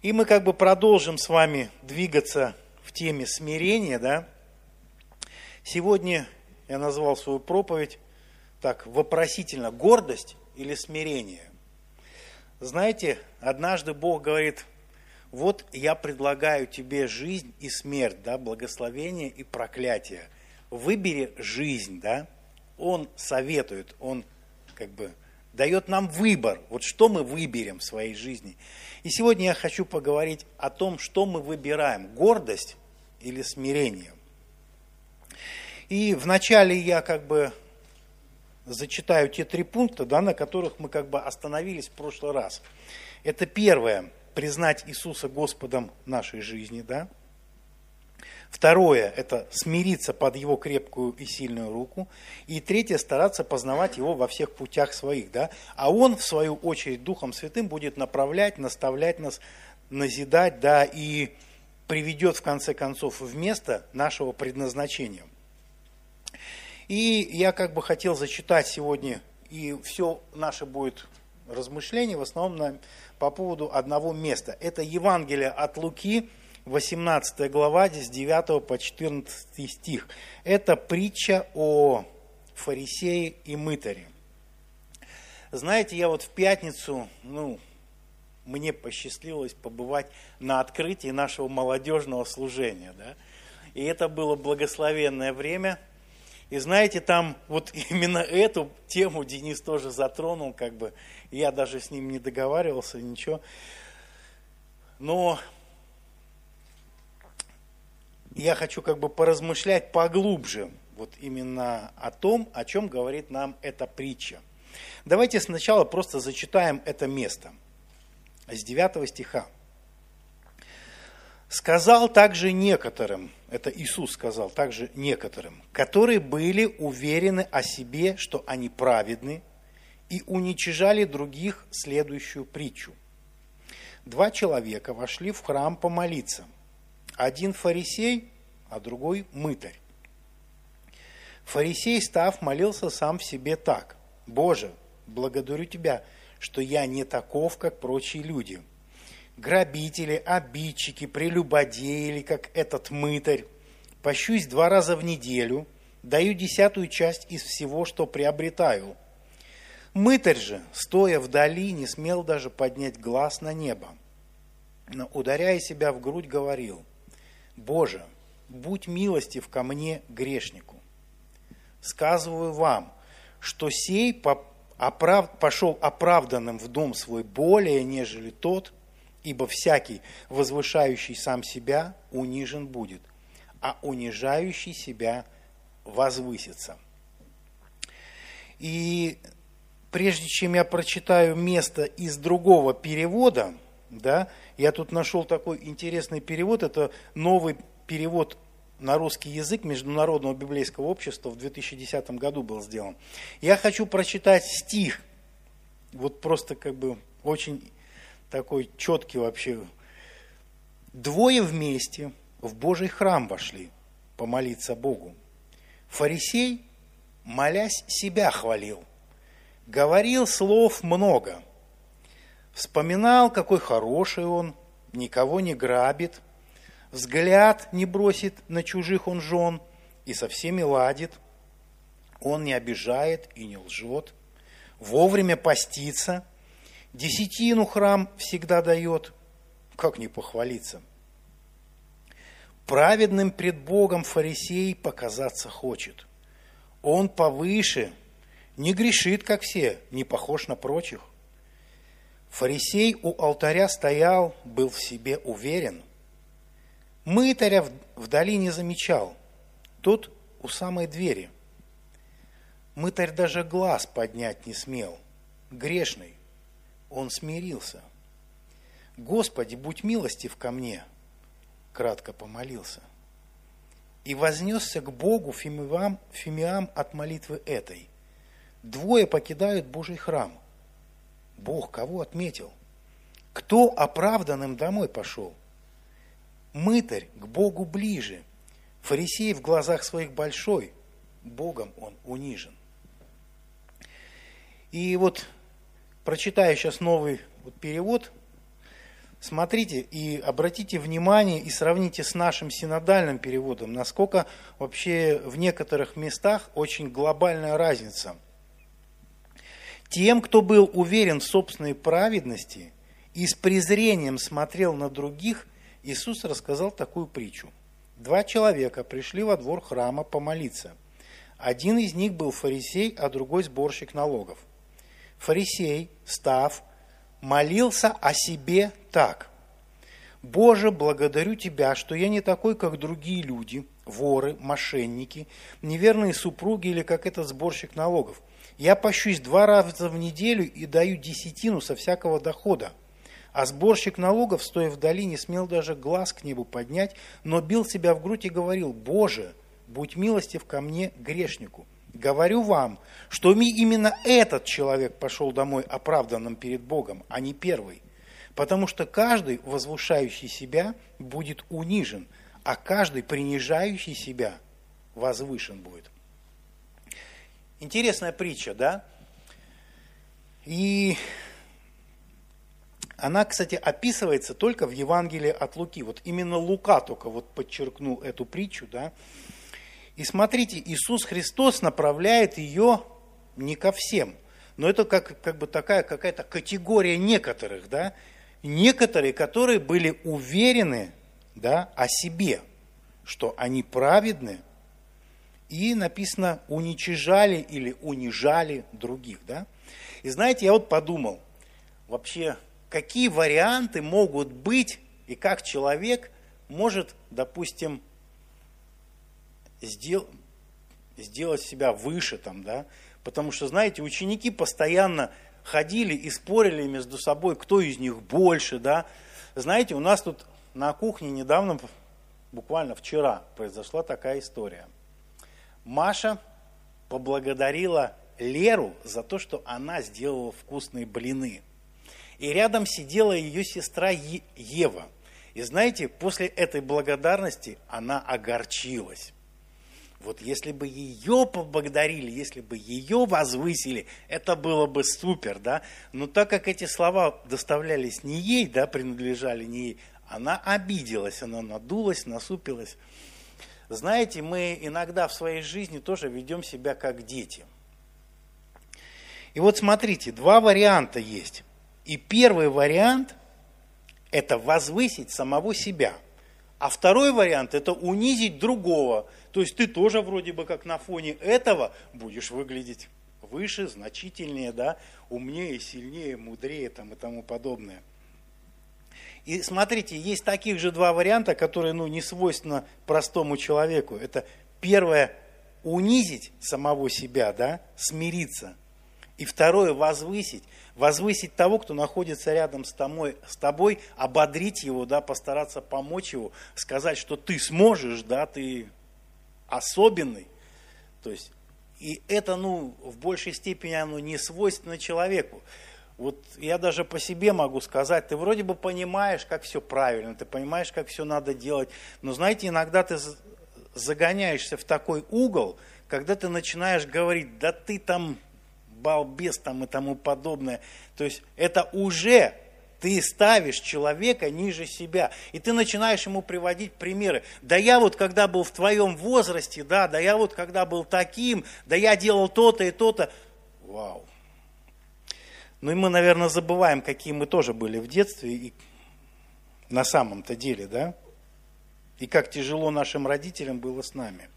И мы как бы продолжим с вами двигаться в теме смирения, да. Сегодня я назвал свою проповедь так вопросительно, гордость или смирение. Знаете, однажды Бог говорит, вот я предлагаю тебе жизнь и смерть, да, благословение и проклятие. Выбери жизнь, да. Он советует, он как бы дает нам выбор, вот что мы выберем в своей жизни. И сегодня я хочу поговорить о том, что мы выбираем, гордость или смирение. И вначале я как бы зачитаю те три пункта, да, на которых мы как бы остановились в прошлый раз. Это первое, признать Иисуса Господом нашей жизни, да. Второе – это смириться под Его крепкую и сильную руку. И третье – стараться познавать Его во всех путях своих. Да? А Он, в свою очередь, Духом Святым будет направлять, наставлять нас, назидать, да, и приведет, в конце концов, в место нашего предназначения. И я как бы хотел зачитать сегодня, и все наше будет размышление в основном на, по поводу одного места. Это Евангелие от Луки, 18 глава, с 9 по 14 стих. Это притча о фарисее и мытаре. Знаете, я вот в пятницу, ну, мне посчастливилось побывать на открытии нашего молодежного служения, да, и это было благословенное время – и знаете, там вот именно эту тему Денис тоже затронул, как бы, я даже с ним не договаривался, ничего. Но я хочу как бы поразмышлять поглубже вот именно о том, о чем говорит нам эта притча. Давайте сначала просто зачитаем это место с 9 стиха. Сказал также некоторым, это Иисус сказал также некоторым, которые были уверены о себе, что они праведны, и уничижали других следующую притчу. Два человека вошли в храм помолиться. Один фарисей, а другой мытарь. Фарисей, став, молился сам в себе так. «Боже, благодарю Тебя, что я не таков, как прочие люди, грабители, обидчики, прелюбодеи, как этот мытарь. Пощусь два раза в неделю, даю десятую часть из всего, что приобретаю. Мытарь же, стоя вдали, не смел даже поднять глаз на небо. Но, ударяя себя в грудь, говорил, «Боже, будь милостив ко мне, грешнику. Сказываю вам, что сей пошел оправданным в дом свой более, нежели тот, Ибо всякий, возвышающий сам себя, унижен будет, а унижающий себя возвысится. И прежде чем я прочитаю место из другого перевода, да, я тут нашел такой интересный перевод, это новый перевод на русский язык Международного библейского общества в 2010 году был сделан. Я хочу прочитать стих, вот просто как бы очень такой четкий вообще. Двое вместе в Божий храм вошли помолиться Богу. Фарисей, молясь, себя хвалил. Говорил слов много. Вспоминал, какой хороший он, никого не грабит, взгляд не бросит на чужих он жен и со всеми ладит. Он не обижает и не лжет, вовремя постится – Десятину храм всегда дает. Как не похвалиться? Праведным пред Богом фарисей показаться хочет. Он повыше, не грешит, как все, не похож на прочих. Фарисей у алтаря стоял, был в себе уверен. Мытаря вдали не замечал, тот у самой двери. Мытарь даже глаз поднять не смел, грешный он смирился. «Господи, будь милостив ко мне!» Кратко помолился. И вознесся к Богу Фимиам, Фимиам от молитвы этой. Двое покидают Божий храм. Бог кого отметил? Кто оправданным домой пошел? Мытарь к Богу ближе. Фарисей в глазах своих большой. Богом он унижен. И вот Прочитаю сейчас новый вот перевод. смотрите и обратите внимание и сравните с нашим синодальным переводом, насколько вообще в некоторых местах очень глобальная разница. Тем, кто был уверен в собственной праведности и с презрением смотрел на других, Иисус рассказал такую притчу. Два человека пришли во двор храма помолиться. Один из них был фарисей, а другой сборщик налогов. Фарисей, став, молился о себе так. «Боже, благодарю Тебя, что я не такой, как другие люди, воры, мошенники, неверные супруги или как этот сборщик налогов. Я пощусь два раза в неделю и даю десятину со всякого дохода. А сборщик налогов, стоя вдали, не смел даже глаз к небу поднять, но бил себя в грудь и говорил, «Боже, будь милостив ко мне, грешнику». Говорю вам, что именно этот человек пошел домой оправданным перед Богом, а не первый. Потому что каждый, возвышающий себя, будет унижен, а каждый, принижающий себя, возвышен будет. Интересная притча, да? И она, кстати, описывается только в Евангелии от Луки. Вот именно Лука только вот подчеркнул эту притчу, да. И смотрите, Иисус Христос направляет ее не ко всем, но это как, как бы такая какая-то категория некоторых, да, некоторые, которые были уверены, да, о себе, что они праведны, и написано уничижали или унижали других, да. И знаете, я вот подумал, вообще какие варианты могут быть и как человек может, допустим, сдел, сделать себя выше там, да, потому что, знаете, ученики постоянно ходили и спорили между собой, кто из них больше, да. Знаете, у нас тут на кухне недавно, буквально вчера, произошла такая история. Маша поблагодарила Леру за то, что она сделала вкусные блины – и рядом сидела ее сестра Ева. И знаете, после этой благодарности она огорчилась. Вот если бы ее поблагодарили, если бы ее возвысили, это было бы супер, да. Но так как эти слова доставлялись не ей, да, принадлежали не ей, она обиделась, она надулась, насупилась. Знаете, мы иногда в своей жизни тоже ведем себя как дети. И вот смотрите, два варианта есть. И первый вариант – это возвысить самого себя. А второй вариант – это унизить другого. То есть ты тоже вроде бы как на фоне этого будешь выглядеть выше, значительнее, да, умнее, сильнее, мудрее там, и тому подобное. И смотрите, есть таких же два варианта, которые ну, не свойственно простому человеку. Это первое – унизить самого себя, да, смириться. И второе – возвысить возвысить того, кто находится рядом с тобой, с тобой ободрить его, да, постараться помочь его, сказать, что ты сможешь, да, ты особенный. То есть, и это, ну, в большей степени оно не свойственно человеку. Вот я даже по себе могу сказать, ты вроде бы понимаешь, как все правильно, ты понимаешь, как все надо делать, но знаете, иногда ты загоняешься в такой угол, когда ты начинаешь говорить, да ты там балбес там и тому подобное. То есть это уже ты ставишь человека ниже себя. И ты начинаешь ему приводить примеры. Да я вот когда был в твоем возрасте, да, да я вот когда был таким, да я делал то-то и то-то. Вау. Ну и мы, наверное, забываем, какие мы тоже были в детстве и на самом-то деле, да? И как тяжело нашим родителям было с нами.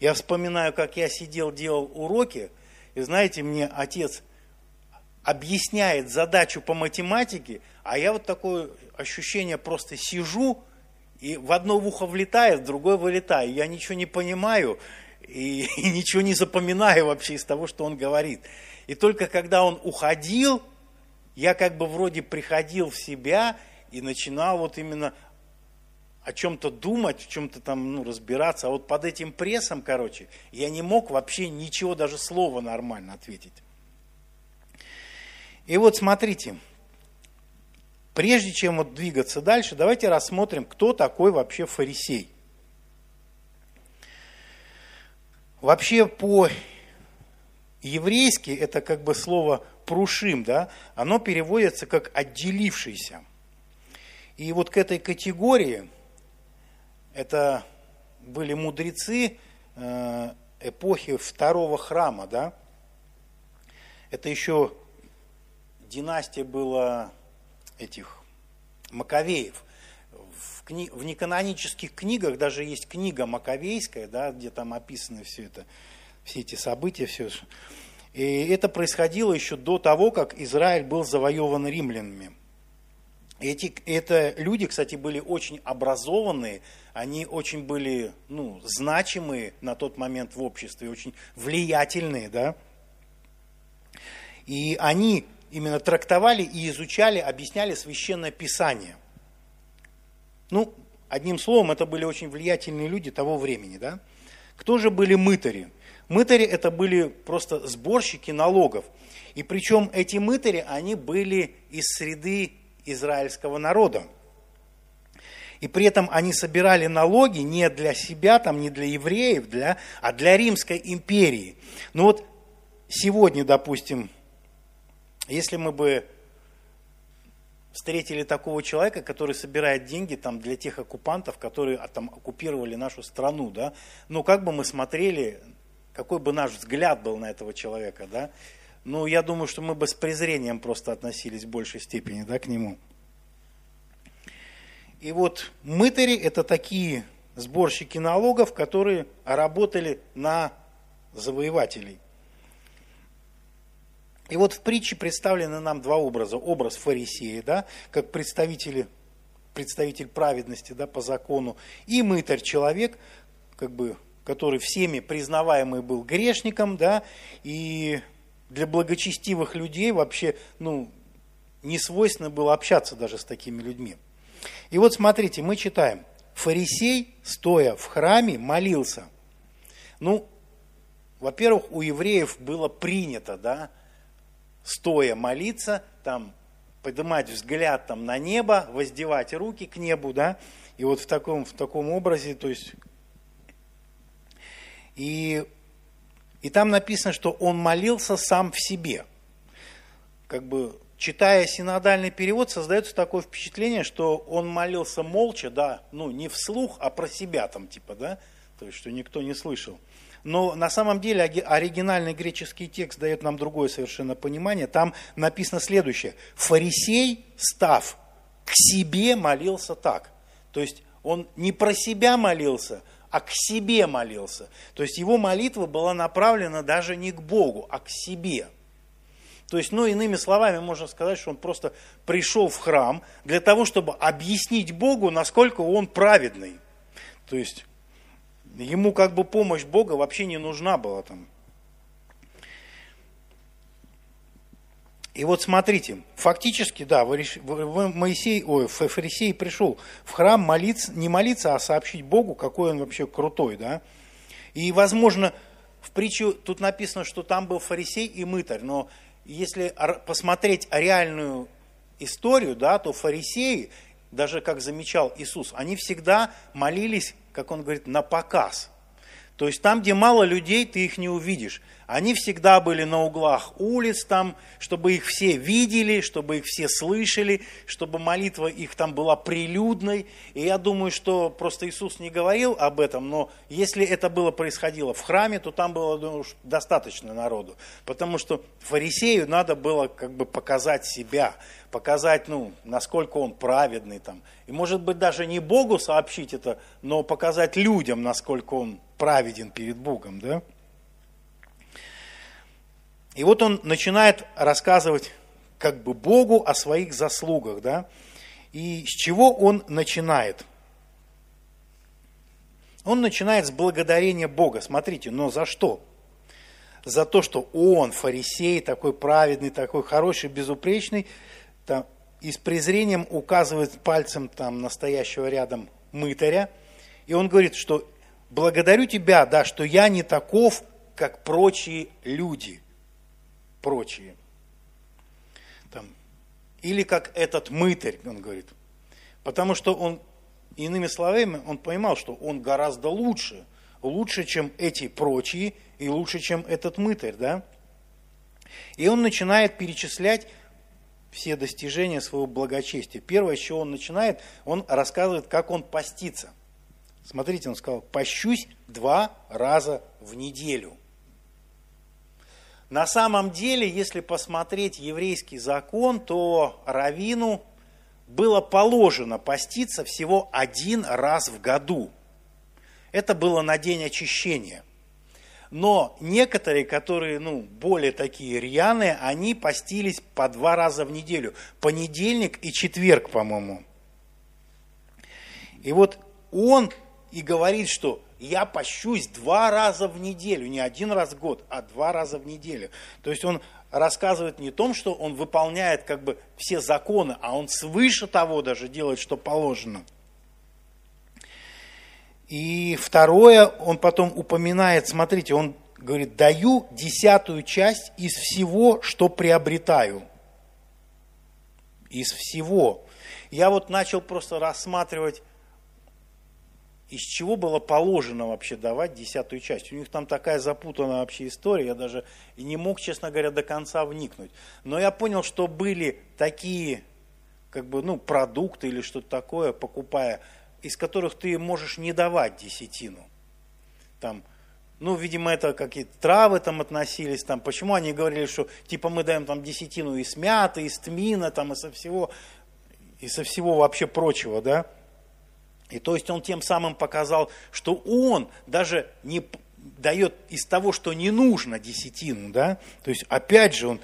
Я вспоминаю, как я сидел, делал уроки – и знаете, мне отец объясняет задачу по математике, а я вот такое ощущение просто сижу, и в одно ухо влетает, в другое вылетает. Я ничего не понимаю и, и ничего не запоминаю вообще из того, что он говорит. И только когда он уходил, я как бы вроде приходил в себя и начинал вот именно о чем-то думать, в чем-то там ну, разбираться. А вот под этим прессом, короче, я не мог вообще ничего, даже слова нормально ответить. И вот смотрите, прежде чем вот двигаться дальше, давайте рассмотрим, кто такой вообще фарисей. Вообще по еврейски это как бы слово прушим, да, оно переводится как отделившийся – И вот к этой категории, это были мудрецы э, эпохи второго храма, да, это еще династия была этих Маковеев. В, кни... в неканонических книгах даже есть книга Маковейская, да, где там описаны все это, все эти события, все. И это происходило еще до того, как Израиль был завоеван римлянами. Эти, это люди, кстати, были очень образованные, они очень были ну, значимые на тот момент в обществе, очень влиятельные, да. И они именно трактовали и изучали, объясняли священное писание. Ну, одним словом, это были очень влиятельные люди того времени, да. Кто же были мытари? Мытари это были просто сборщики налогов. И причем эти мытари, они были из среды израильского народа. И при этом они собирали налоги не для себя, там, не для евреев, для, а для Римской империи. Ну вот сегодня, допустим, если мы бы встретили такого человека, который собирает деньги там, для тех оккупантов, которые а, там, оккупировали нашу страну, да, ну как бы мы смотрели, какой бы наш взгляд был на этого человека, да, ну, я думаю, что мы бы с презрением просто относились в большей степени да, к нему. И вот мытари – это такие сборщики налогов, которые работали на завоевателей. И вот в притче представлены нам два образа. Образ фарисея, да, как представители, представитель праведности да, по закону, и мытарь человек, как бы, который всеми признаваемый был грешником, да, и для благочестивых людей вообще ну, не свойственно было общаться даже с такими людьми. И вот смотрите, мы читаем, фарисей, стоя в храме, молился. Ну, во-первых, у евреев было принято, да, стоя молиться, там, поднимать взгляд там, на небо, воздевать руки к небу, да, и вот в таком, в таком образе, то есть, и и там написано, что он молился сам в себе. Как бы, читая синодальный перевод, создается такое впечатление, что он молился молча, да, ну, не вслух, а про себя там, типа, да, то есть, что никто не слышал. Но на самом деле оригинальный греческий текст дает нам другое совершенно понимание. Там написано следующее. Фарисей, став к себе, молился так. То есть он не про себя молился, а к себе молился. То есть его молитва была направлена даже не к Богу, а к себе. То есть, ну, иными словами, можно сказать, что он просто пришел в храм для того, чтобы объяснить Богу, насколько он праведный. То есть, ему как бы помощь Бога вообще не нужна была там. И вот смотрите, фактически, да, Моисей, ой, Фарисей пришел в храм молиться, не молиться, а сообщить Богу, какой он вообще крутой, да. И, возможно, в притче тут написано, что там был фарисей и мытарь, но если посмотреть реальную историю, да, то фарисеи, даже как замечал Иисус, они всегда молились, как он говорит, на показ. То есть там, где мало людей, ты их не увидишь. Они всегда были на углах улиц там, чтобы их все видели, чтобы их все слышали, чтобы молитва их там была прилюдной. И я думаю, что просто Иисус не говорил об этом, но если это было происходило в храме, то там было ну, достаточно народу. Потому что фарисею надо было как бы показать себя, показать, ну, насколько он праведный там. И может быть даже не Богу сообщить это, но показать людям, насколько он праведен перед Богом, да? И вот он начинает рассказывать как бы Богу о своих заслугах, да? И с чего он начинает? Он начинает с благодарения Бога. Смотрите, но за что? За то, что он, фарисей, такой праведный, такой хороший, безупречный, там, и с презрением указывает пальцем там настоящего рядом мытаря. И он говорит, что благодарю тебя, да, что я не таков, как прочие люди прочие. Там. Или как этот мытарь, он говорит. Потому что он, иными словами, он понимал, что он гораздо лучше, лучше, чем эти прочие, и лучше, чем этот мытарь, да? И он начинает перечислять все достижения своего благочестия. Первое, с чего он начинает, он рассказывает, как он постится. Смотрите, он сказал, пощусь два раза в неделю. На самом деле, если посмотреть еврейский закон, то Равину было положено поститься всего один раз в году. Это было на день очищения – но некоторые, которые ну, более такие рьяные, они постились по два раза в неделю. Понедельник и четверг, по-моему. И вот он и говорит, что я пощусь два раза в неделю, не один раз в год, а два раза в неделю. То есть он рассказывает не о том, что он выполняет как бы все законы, а он свыше того даже делает, что положено. И второе, он потом упоминает, смотрите, он говорит, даю десятую часть из всего, что приобретаю. Из всего. Я вот начал просто рассматривать, из чего было положено вообще давать десятую часть. У них там такая запутанная вообще история, я даже и не мог, честно говоря, до конца вникнуть. Но я понял, что были такие как бы, ну, продукты или что-то такое, покупая из которых ты можешь не давать десятину. Там, ну, видимо, это какие-то травы там относились, там, почему они говорили, что типа мы даем там десятину из мяты, из тмина, там, и со всего, и со всего вообще прочего, да. И то есть он тем самым показал, что он даже не дает из того, что не нужно десятину, да. То есть опять же он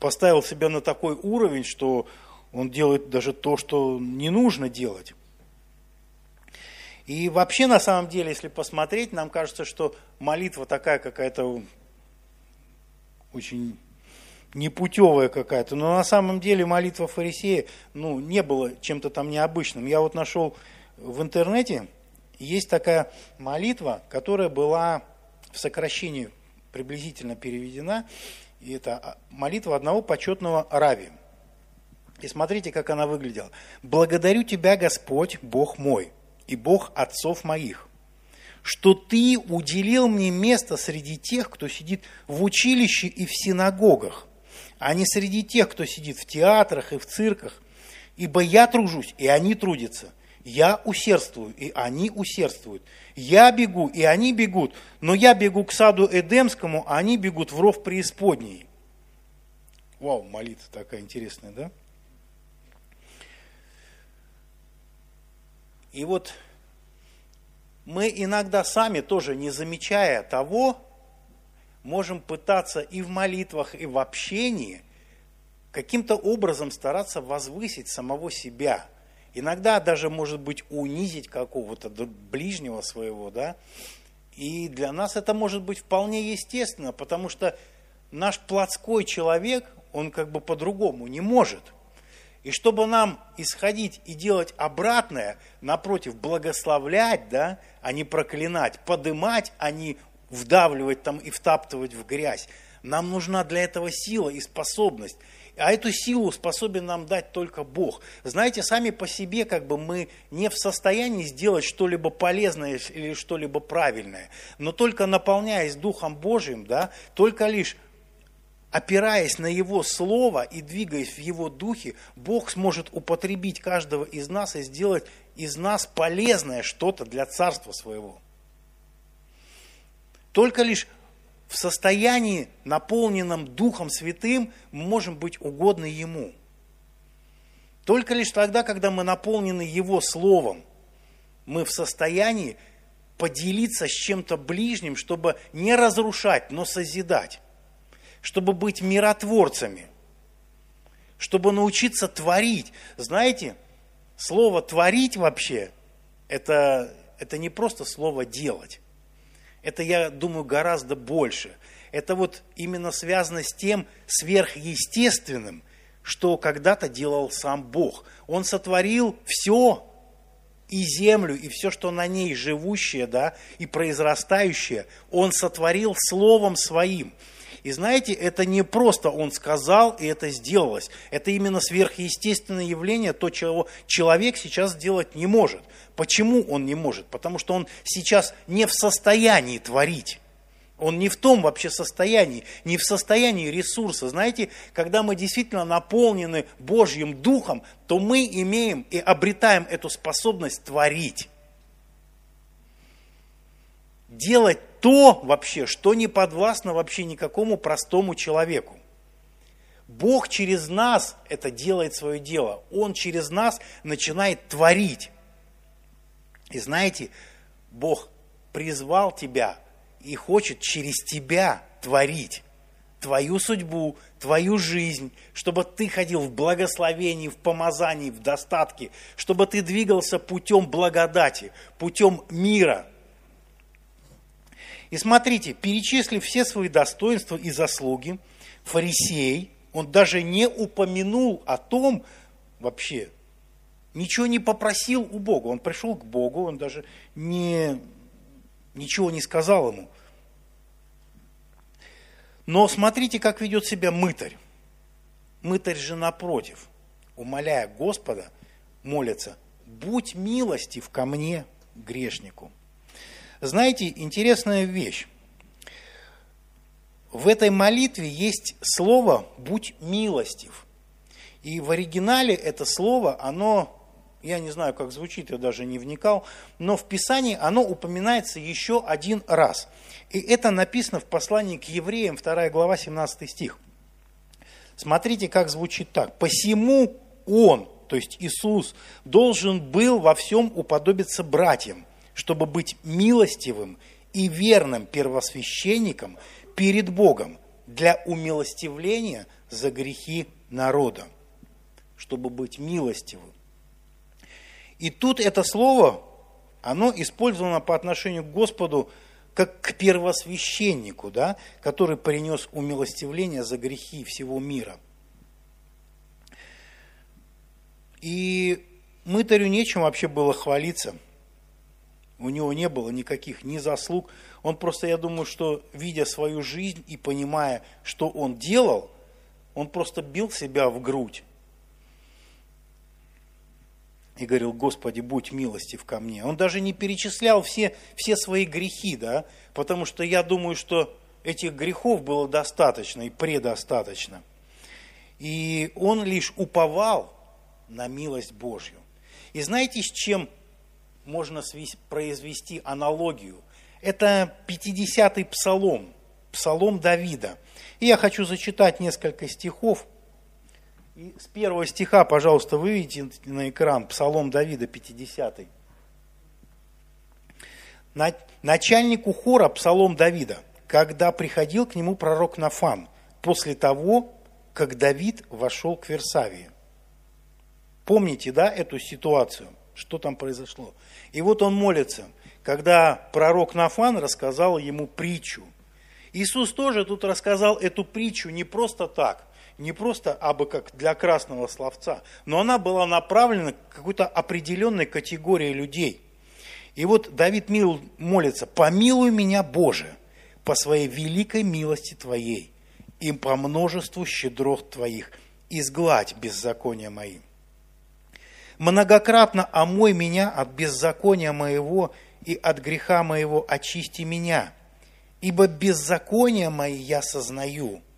поставил себя на такой уровень, что он делает даже то, что не нужно делать. И вообще, на самом деле, если посмотреть, нам кажется, что молитва такая какая-то очень непутевая какая-то. Но на самом деле молитва фарисея ну, не было чем-то там необычным. Я вот нашел в интернете, есть такая молитва, которая была в сокращении приблизительно переведена. И это молитва одного почетного рави. И смотрите, как она выглядела. «Благодарю Тебя, Господь, Бог мой, и Бог отцов моих, что Ты уделил мне место среди тех, кто сидит в училище и в синагогах, а не среди тех, кто сидит в театрах и в цирках, ибо я тружусь, и они трудятся. Я усердствую, и они усердствуют. Я бегу, и они бегут, но я бегу к саду Эдемскому, а они бегут в ров преисподней. Вау, молитва такая интересная, да? И вот мы иногда сами тоже, не замечая того, можем пытаться и в молитвах, и в общении каким-то образом стараться возвысить самого себя. Иногда даже, может быть, унизить какого-то ближнего своего, да. И для нас это может быть вполне естественно, потому что наш плотской человек, он как бы по-другому не может – и чтобы нам исходить и делать обратное, напротив, благословлять, да, а не проклинать, подымать, а не вдавливать там и втаптывать в грязь, нам нужна для этого сила и способность. А эту силу способен нам дать только Бог. Знаете, сами по себе как бы мы не в состоянии сделать что-либо полезное или что-либо правильное. Но только наполняясь Духом Божьим, да, только лишь опираясь на Его Слово и двигаясь в Его Духе, Бог сможет употребить каждого из нас и сделать из нас полезное что-то для Царства Своего. Только лишь в состоянии, наполненном Духом Святым, мы можем быть угодны Ему. Только лишь тогда, когда мы наполнены Его Словом, мы в состоянии поделиться с чем-то ближним, чтобы не разрушать, но созидать чтобы быть миротворцами, чтобы научиться творить. Знаете, слово «творить» вообще, это, это не просто слово «делать». Это, я думаю, гораздо больше. Это вот именно связано с тем сверхъестественным, что когда-то делал сам Бог. Он сотворил все, и землю, и все, что на ней живущее, да, и произрастающее, Он сотворил Словом Своим. И знаете, это не просто он сказал, и это сделалось. Это именно сверхъестественное явление, то, чего человек сейчас сделать не может. Почему он не может? Потому что он сейчас не в состоянии творить. Он не в том вообще состоянии, не в состоянии ресурса. Знаете, когда мы действительно наполнены Божьим Духом, то мы имеем и обретаем эту способность творить. Делать то вообще, что не подвластно вообще никакому простому человеку. Бог через нас это делает свое дело. Он через нас начинает творить. И знаете, Бог призвал тебя и хочет через тебя творить твою судьбу, твою жизнь, чтобы ты ходил в благословении, в помазании, в достатке, чтобы ты двигался путем благодати, путем мира. И смотрите, перечислив все свои достоинства и заслуги, фарисей, он даже не упомянул о том вообще, ничего не попросил у Бога. Он пришел к Богу, он даже не, ничего не сказал ему. Но смотрите, как ведет себя мытарь. Мытарь же напротив, умоляя Господа, молится, будь милостив ко мне, грешнику. Знаете, интересная вещь. В этой молитве есть слово «будь милостив». И в оригинале это слово, оно я не знаю, как звучит, я даже не вникал, но в Писании оно упоминается еще один раз. И это написано в послании к евреям, 2 глава, 17 стих. Смотрите, как звучит так. «Посему Он, то есть Иисус, должен был во всем уподобиться братьям, чтобы быть милостивым и верным первосвященником перед Богом для умилостивления за грехи народа, чтобы быть милостивым. И тут это слово, оно использовано по отношению к Господу как к первосвященнику, да, который принес умилостивление за грехи всего мира. И мытарю нечем вообще было хвалиться. У него не было никаких ни заслуг. Он просто, я думаю, что видя свою жизнь и понимая, что он делал, он просто бил себя в грудь и говорил, Господи, будь милостив ко мне. Он даже не перечислял все, все свои грехи, да, потому что я думаю, что этих грехов было достаточно и предостаточно. И он лишь уповал на милость Божью. И знаете, с чем можно произвести аналогию? Это 50-й псалом, псалом Давида. И я хочу зачитать несколько стихов – и с первого стиха, пожалуйста, выведите на экран Псалом Давида 50. Начальнику хора Псалом Давида, когда приходил к нему пророк Нафан, после того, как Давид вошел к Версавии. Помните, да, эту ситуацию? Что там произошло? И вот он молится, когда пророк Нафан рассказал ему притчу. Иисус тоже тут рассказал эту притчу не просто так не просто абы как для красного словца, но она была направлена к какой-то определенной категории людей. И вот Давид Мил молится, помилуй меня, Боже, по своей великой милости Твоей и по множеству щедрот Твоих, изгладь беззакония моим. Многократно омой меня от беззакония моего и от греха моего очисти меня, ибо беззакония мои я сознаю –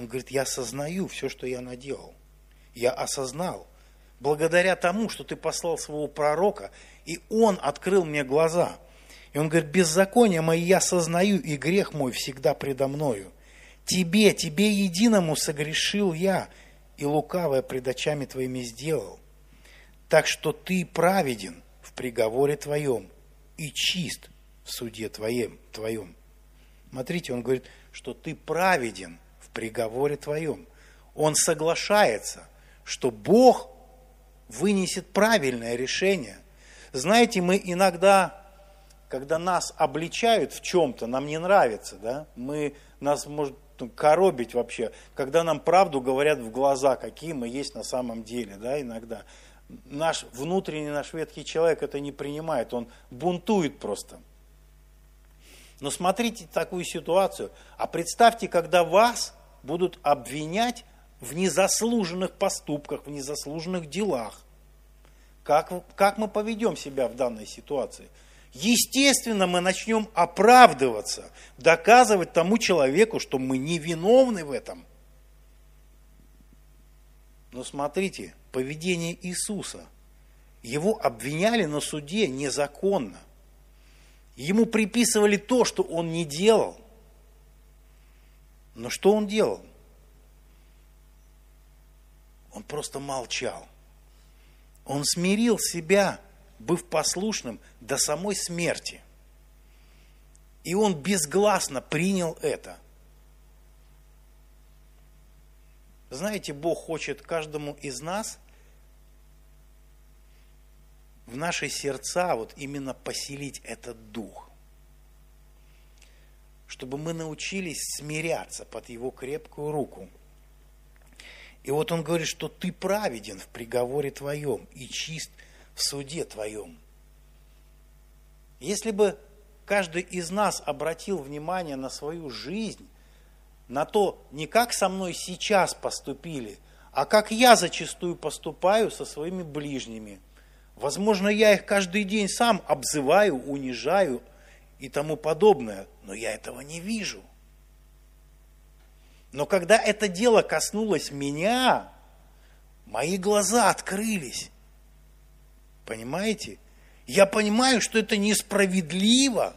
он говорит, я осознаю все, что я наделал. Я осознал. Благодаря тому, что ты послал своего пророка, и он открыл мне глаза. И он говорит, беззаконие мои я сознаю, и грех мой всегда предо мною. Тебе, тебе единому согрешил я, и лукавое пред очами твоими сделал. Так что ты праведен в приговоре твоем и чист в суде твоем. твоем. Смотрите, он говорит, что ты праведен – приговоре твоем. Он соглашается, что Бог вынесет правильное решение. Знаете, мы иногда, когда нас обличают в чем-то, нам не нравится, да, мы, нас может коробить вообще, когда нам правду говорят в глаза, какие мы есть на самом деле, да, иногда. Наш внутренний, наш ветхий человек это не принимает, он бунтует просто. Но смотрите такую ситуацию, а представьте, когда вас будут обвинять в незаслуженных поступках, в незаслуженных делах. Как, как мы поведем себя в данной ситуации? естественно, мы начнем оправдываться, доказывать тому человеку, что мы не виновны в этом. Но смотрите, поведение Иисуса. Его обвиняли на суде незаконно. Ему приписывали то, что он не делал. Но что он делал? Он просто молчал. Он смирил себя, быв послушным до самой смерти. И он безгласно принял это. Знаете, Бог хочет каждому из нас в наши сердца вот именно поселить этот дух. Чтобы мы научились смиряться под Его крепкую руку – и вот он говорит, что ты праведен в приговоре твоем и чист в суде твоем. Если бы каждый из нас обратил внимание на свою жизнь, на то, не как со мной сейчас поступили, а как я зачастую поступаю со своими ближними. Возможно, я их каждый день сам обзываю, унижаю и тому подобное, но я этого не вижу. Но когда это дело коснулось меня, мои глаза открылись. Понимаете? Я понимаю, что это несправедливо,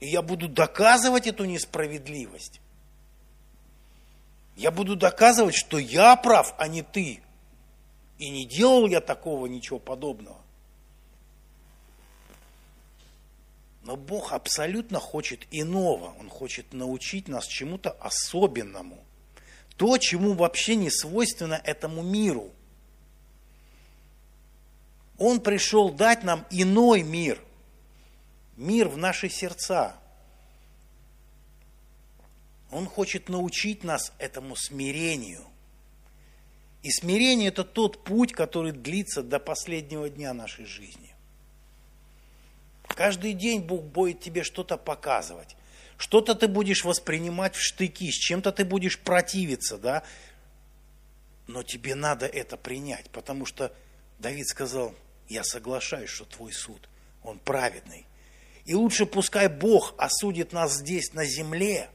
и я буду доказывать эту несправедливость. Я буду доказывать, что я прав, а не ты. И не делал я такого ничего подобного. Но Бог абсолютно хочет иного. Он хочет научить нас чему-то особенному – то, чему вообще не свойственно этому миру. Он пришел дать нам иной мир, мир в наши сердца. Он хочет научить нас этому смирению. И смирение – это тот путь, который длится до последнего дня нашей жизни. Каждый день Бог будет тебе что-то показывать. Что-то ты будешь воспринимать в штыки, с чем-то ты будешь противиться, да? Но тебе надо это принять, потому что Давид сказал, я соглашаюсь, что твой суд, он праведный. И лучше пускай Бог осудит нас здесь на земле,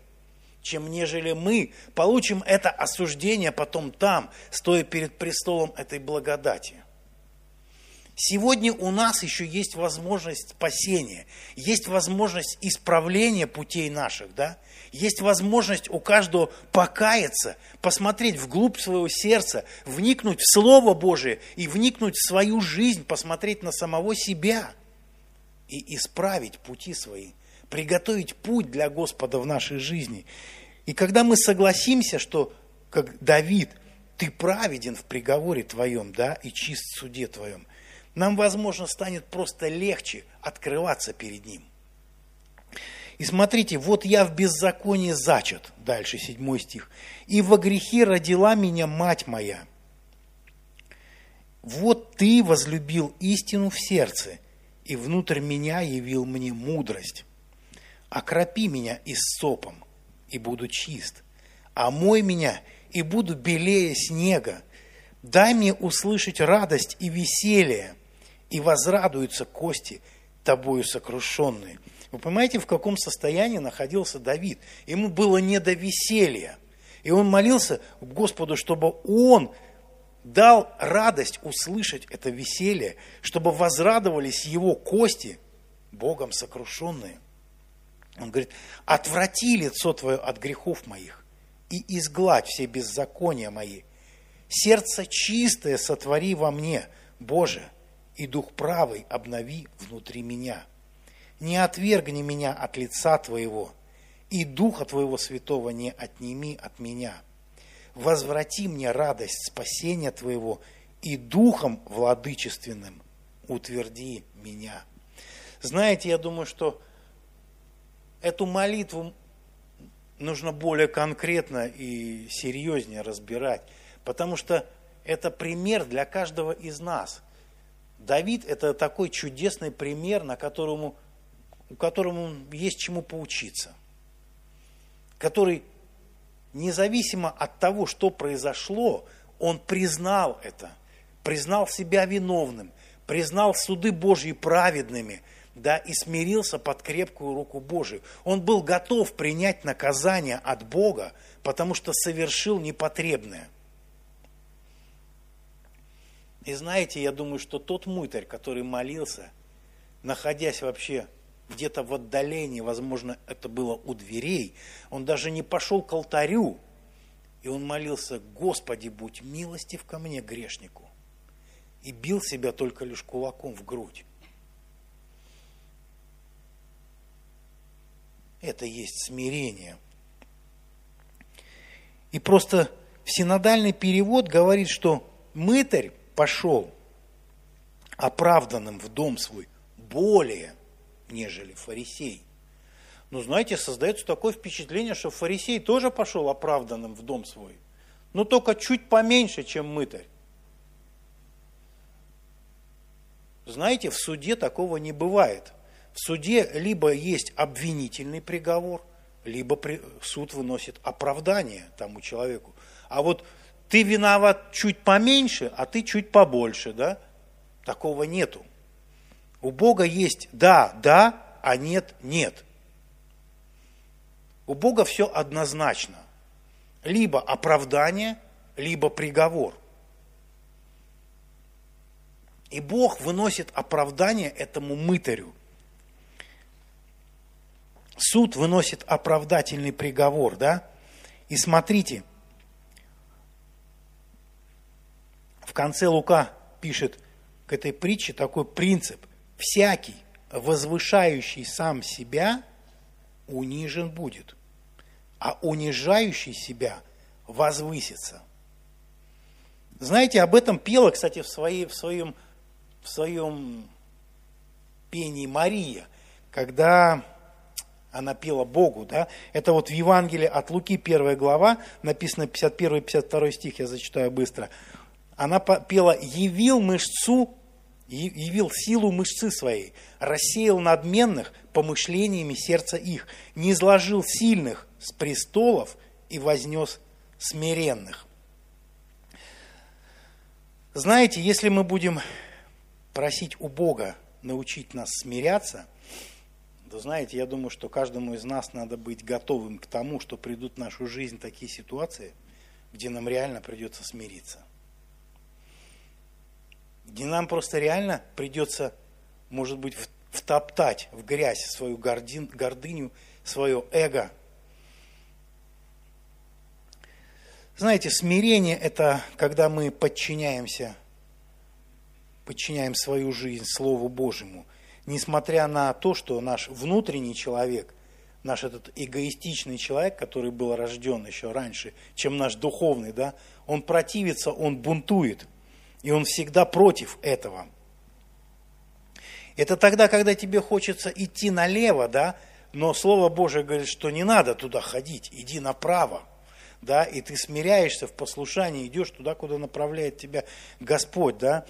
чем нежели мы получим это осуждение потом там, стоя перед престолом этой благодати. Сегодня у нас еще есть возможность спасения, есть возможность исправления путей наших, да? Есть возможность у каждого покаяться, посмотреть вглубь своего сердца, вникнуть в Слово Божие и вникнуть в свою жизнь, посмотреть на самого себя и исправить пути свои, приготовить путь для Господа в нашей жизни. И когда мы согласимся, что, как Давид, ты праведен в приговоре твоем, да, и чист в суде твоем, нам, возможно, станет просто легче открываться перед Ним. И смотрите, вот я в беззаконии зачат, дальше седьмой стих, и во грехе родила меня мать моя. Вот ты возлюбил истину в сердце, и внутрь меня явил мне мудрость. Окропи меня иссопом, и буду чист, омой меня, и буду белее снега. Дай мне услышать радость и веселье, и возрадуются кости тобою сокрушенные. Вы понимаете, в каком состоянии находился Давид? Ему было не до веселья. И он молился Господу, чтобы он дал радость услышать это веселье, чтобы возрадовались его кости, Богом сокрушенные. Он говорит, отврати лицо твое от грехов моих и изгладь все беззакония мои. Сердце чистое сотвори во мне, Боже, и дух правый обнови внутри меня. Не отвергни меня от лица Твоего, и Духа Твоего Святого не отними от меня. Возврати мне радость спасения Твоего, и Духом владычественным утверди меня. Знаете, я думаю, что эту молитву нужно более конкретно и серьезнее разбирать, потому что это пример для каждого из нас – Давид – это такой чудесный пример, на которому, у которому есть чему поучиться. Который, независимо от того, что произошло, он признал это, признал себя виновным, признал суды Божьи праведными, да, и смирился под крепкую руку Божию. Он был готов принять наказание от Бога, потому что совершил непотребное. И знаете, я думаю, что тот мытарь, который молился, находясь вообще где-то в отдалении, возможно, это было у дверей, он даже не пошел к алтарю, и он молился, Господи, будь милостив ко мне, грешнику. И бил себя только лишь кулаком в грудь. Это есть смирение. И просто синодальный перевод говорит, что мытарь пошел оправданным в дом свой более, нежели фарисей. Но знаете, создается такое впечатление, что фарисей тоже пошел оправданным в дом свой, но только чуть поменьше, чем мытарь. Знаете, в суде такого не бывает – в суде либо есть обвинительный приговор, либо суд выносит оправдание тому человеку. А вот ты виноват чуть поменьше, а ты чуть побольше, да? Такого нету. У Бога есть да, да, а нет, нет. У Бога все однозначно. Либо оправдание, либо приговор. И Бог выносит оправдание этому мытарю суд выносит оправдательный приговор, да? И смотрите, в конце Лука пишет к этой притче такой принцип. Всякий, возвышающий сам себя, унижен будет, а унижающий себя возвысится. Знаете, об этом пела, кстати, в, своей, в, своем, в своем пении Мария, когда она пела Богу, да, это вот в Евангелии от Луки, первая глава, написано 51-52 стих, я зачитаю быстро. Она пела «Явил мышцу, явил силу мышцы своей, рассеял надменных помышлениями сердца их, не изложил сильных с престолов и вознес смиренных». Знаете, если мы будем просить у Бога научить нас смиряться – да знаете, я думаю, что каждому из нас надо быть готовым к тому, что придут в нашу жизнь такие ситуации, где нам реально придется смириться. Где нам просто реально придется, может быть, втоптать в грязь свою гордин, гордыню, свое эго. Знаете, смирение – это когда мы подчиняемся, подчиняем свою жизнь Слову Божьему – несмотря на то, что наш внутренний человек, наш этот эгоистичный человек, который был рожден еще раньше, чем наш духовный, да, он противится, он бунтует, и он всегда против этого. Это тогда, когда тебе хочется идти налево, да, но Слово Божие говорит, что не надо туда ходить, иди направо, да, и ты смиряешься в послушании, идешь туда, куда направляет тебя Господь, да,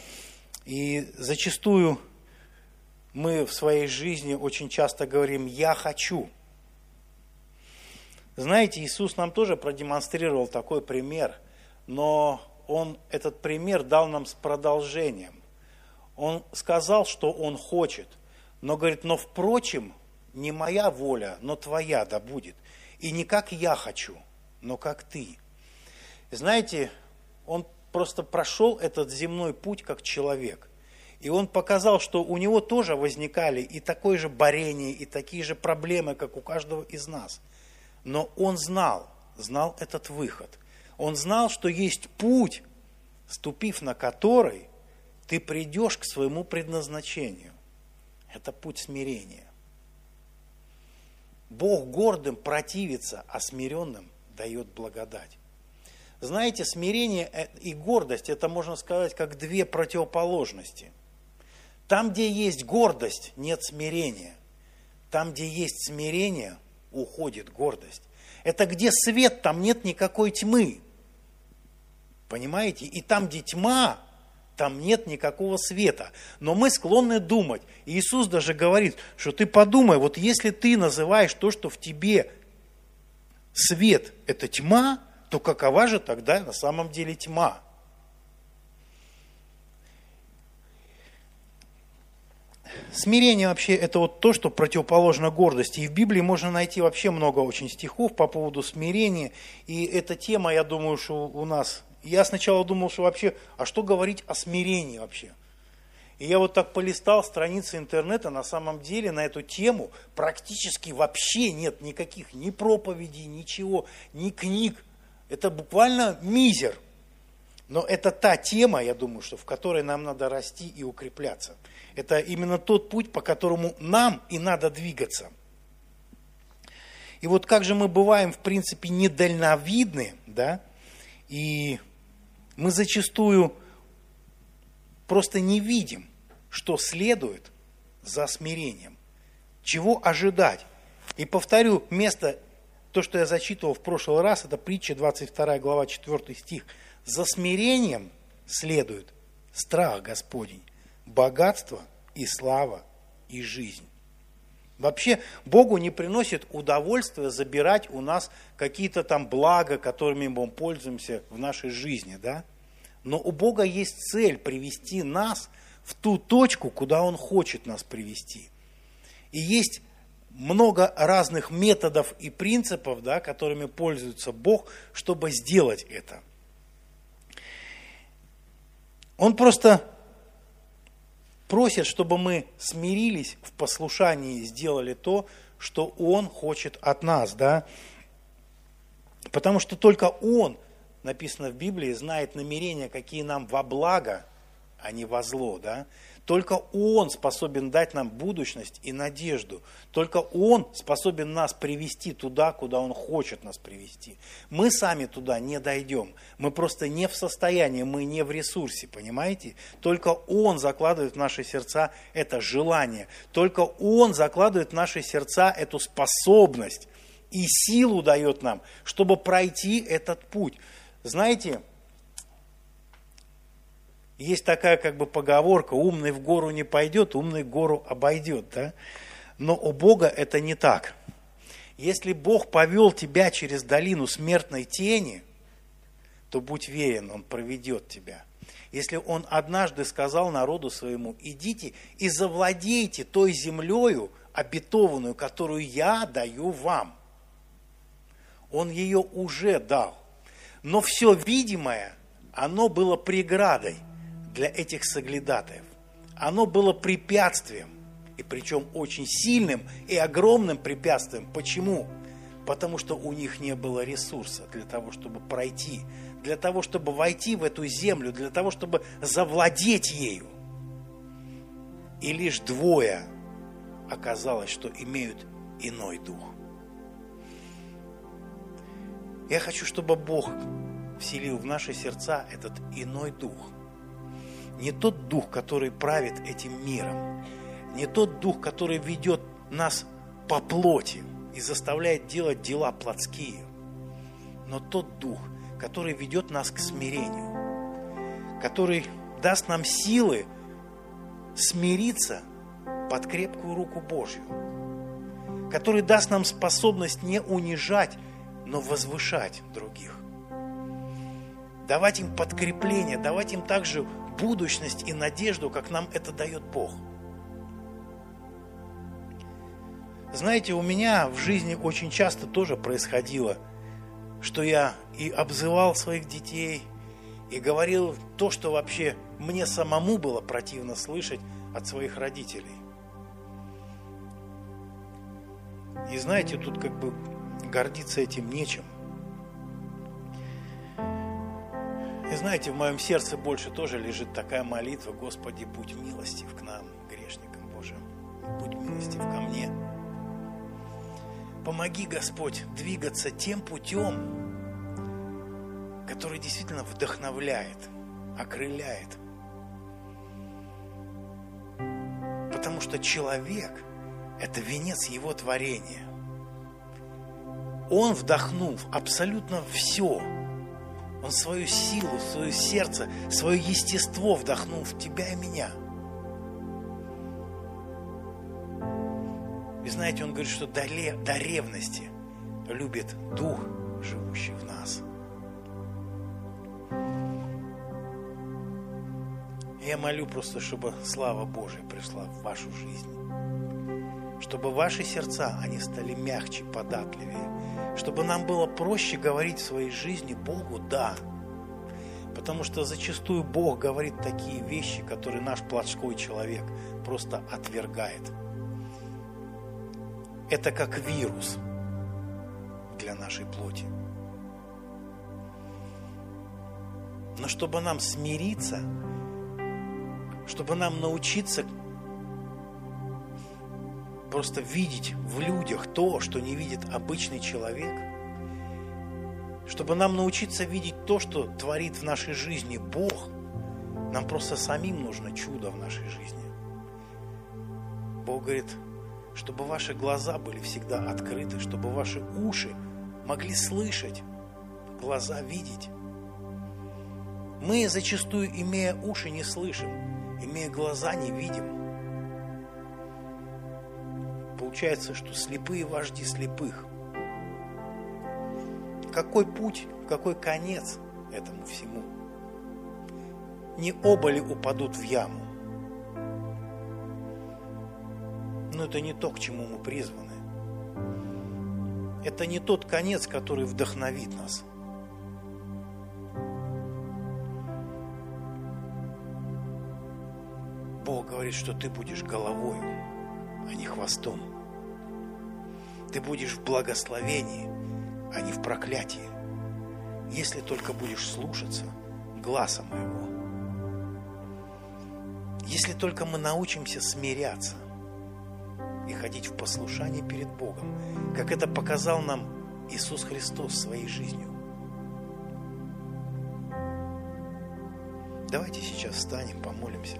и зачастую мы в своей жизни очень часто говорим «я хочу». Знаете, Иисус нам тоже продемонстрировал такой пример, но Он этот пример дал нам с продолжением. Он сказал, что Он хочет, но говорит, но впрочем, не моя воля, но твоя да будет. И не как я хочу, но как ты. Знаете, Он просто прошел этот земной путь как человек. И он показал, что у него тоже возникали и такое же борение, и такие же проблемы, как у каждого из нас. Но он знал, знал этот выход. Он знал, что есть путь, ступив на который ты придешь к своему предназначению. Это путь смирения. Бог гордым противится, а смиренным дает благодать. Знаете, смирение и гордость, это можно сказать, как две противоположности – там, где есть гордость, нет смирения. Там, где есть смирение, уходит гордость. Это где свет, там нет никакой тьмы. Понимаете? И там, где тьма, там нет никакого света. Но мы склонны думать, Иисус даже говорит, что ты подумай, вот если ты называешь то, что в тебе свет, это тьма, то какова же тогда на самом деле тьма? Смирение вообще это вот то, что противоположно гордости. И в Библии можно найти вообще много очень стихов по поводу смирения. И эта тема, я думаю, что у нас... Я сначала думал, что вообще, а что говорить о смирении вообще? И я вот так полистал страницы интернета, на самом деле на эту тему практически вообще нет никаких ни проповедей, ничего, ни книг. Это буквально мизер – но это та тема, я думаю, что в которой нам надо расти и укрепляться. Это именно тот путь, по которому нам и надо двигаться. И вот как же мы бываем, в принципе, недальновидны, да, и мы зачастую просто не видим, что следует за смирением, чего ожидать. И повторю, место, то, что я зачитывал в прошлый раз, это притча 22 глава 4 стих – за смирением следует страх Господень, богатство и слава и жизнь. Вообще Богу не приносит удовольствия забирать у нас какие-то там блага, которыми мы пользуемся в нашей жизни, да? Но у Бога есть цель привести нас в ту точку, куда Он хочет нас привести. И есть много разных методов и принципов, да, которыми пользуется Бог, чтобы сделать это. Он просто просит, чтобы мы смирились в послушании и сделали то, что Он хочет от нас, да? Потому что только Он, написано в Библии, знает намерения, какие нам во благо, а не во зло, да? Только Он способен дать нам будущность и надежду. Только Он способен нас привести туда, куда Он хочет нас привести. Мы сами туда не дойдем. Мы просто не в состоянии, мы не в ресурсе, понимаете? Только Он закладывает в наши сердца это желание. Только Он закладывает в наши сердца эту способность и силу дает нам, чтобы пройти этот путь. Знаете, есть такая как бы поговорка, умный в гору не пойдет, умный гору обойдет. Да? Но у Бога это не так. Если Бог повел тебя через долину смертной тени, то будь верен, Он проведет тебя. Если Он однажды сказал народу своему, идите и завладейте той землею, обетованную, которую я даю вам. Он ее уже дал. Но все видимое, оно было преградой – для этих соглядатаев. Оно было препятствием, и причем очень сильным и огромным препятствием. Почему? Потому что у них не было ресурса для того, чтобы пройти, для того, чтобы войти в эту землю, для того, чтобы завладеть ею. И лишь двое оказалось, что имеют иной дух. Я хочу, чтобы Бог вселил в наши сердца этот иной дух – не тот дух, который правит этим миром, не тот дух, который ведет нас по плоти и заставляет делать дела плотские, но тот дух, который ведет нас к смирению, который даст нам силы смириться под крепкую руку Божью, который даст нам способность не унижать, но возвышать других. Давать им подкрепление, давать им также будущность и надежду, как нам это дает Бог. Знаете, у меня в жизни очень часто тоже происходило, что я и обзывал своих детей, и говорил то, что вообще мне самому было противно слышать от своих родителей. И знаете, тут как бы гордиться этим нечем – И знаете, в моем сердце больше тоже лежит такая молитва, Господи, будь милостив к нам, грешникам Божьим, будь милостив ко мне. Помоги, Господь, двигаться тем путем, который действительно вдохновляет, окрыляет. Потому что человек – это венец его творения. Он вдохнул абсолютно все – он свою силу, свое сердце, свое естество вдохнул в тебя и меня. И знаете, он говорит, что до, до ревности любит Дух, живущий в нас. Я молю просто, чтобы слава Божия пришла в вашу жизнь. Чтобы ваши сердца, они стали мягче, податливее. Чтобы нам было проще говорить в своей жизни Богу «да». Потому что зачастую Бог говорит такие вещи, которые наш плотской человек просто отвергает. Это как вирус для нашей плоти. Но чтобы нам смириться, чтобы нам научиться просто видеть в людях то, что не видит обычный человек, чтобы нам научиться видеть то, что творит в нашей жизни Бог, нам просто самим нужно чудо в нашей жизни. Бог говорит, чтобы ваши глаза были всегда открыты, чтобы ваши уши могли слышать, глаза видеть. Мы зачастую, имея уши, не слышим, имея глаза, не видим. Получается, что слепые вожди слепых. Какой путь, какой конец этому всему? Не оба ли упадут в яму? Но это не то, к чему мы призваны. Это не тот конец, который вдохновит нас. Бог говорит, что ты будешь головой, а не хвостом. Ты будешь в благословении, а не в проклятии, если только будешь слушаться глаза моего. Если только мы научимся смиряться и ходить в послушании перед Богом, как это показал нам Иисус Христос своей жизнью. Давайте сейчас встанем, помолимся.